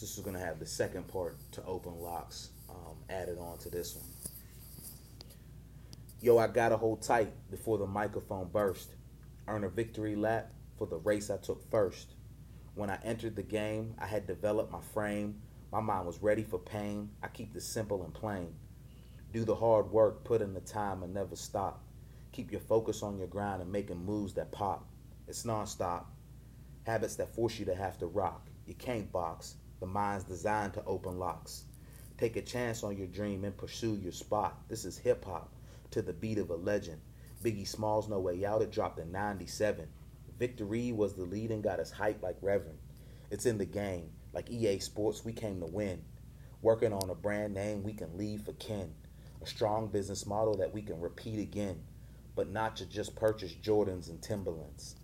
This is gonna have the second part to open locks um, added on to this one. Yo, I gotta hold tight before the microphone burst. Earn a victory lap for the race I took first. When I entered the game, I had developed my frame. My mind was ready for pain. I keep this simple and plain. Do the hard work, put in the time, and never stop. Keep your focus on your grind and making moves that pop. It's nonstop. Habits that force you to have to rock. You can't box. The mind's designed to open locks. Take a chance on your dream and pursue your spot. This is hip hop to the beat of a legend. Biggie Smalls No Way Out, it dropped in 97. Victory was the lead and got us hyped like Reverend. It's in the game. Like EA Sports, we came to win. Working on a brand name we can leave for kin. A strong business model that we can repeat again. But not to just purchase Jordans and Timberlands.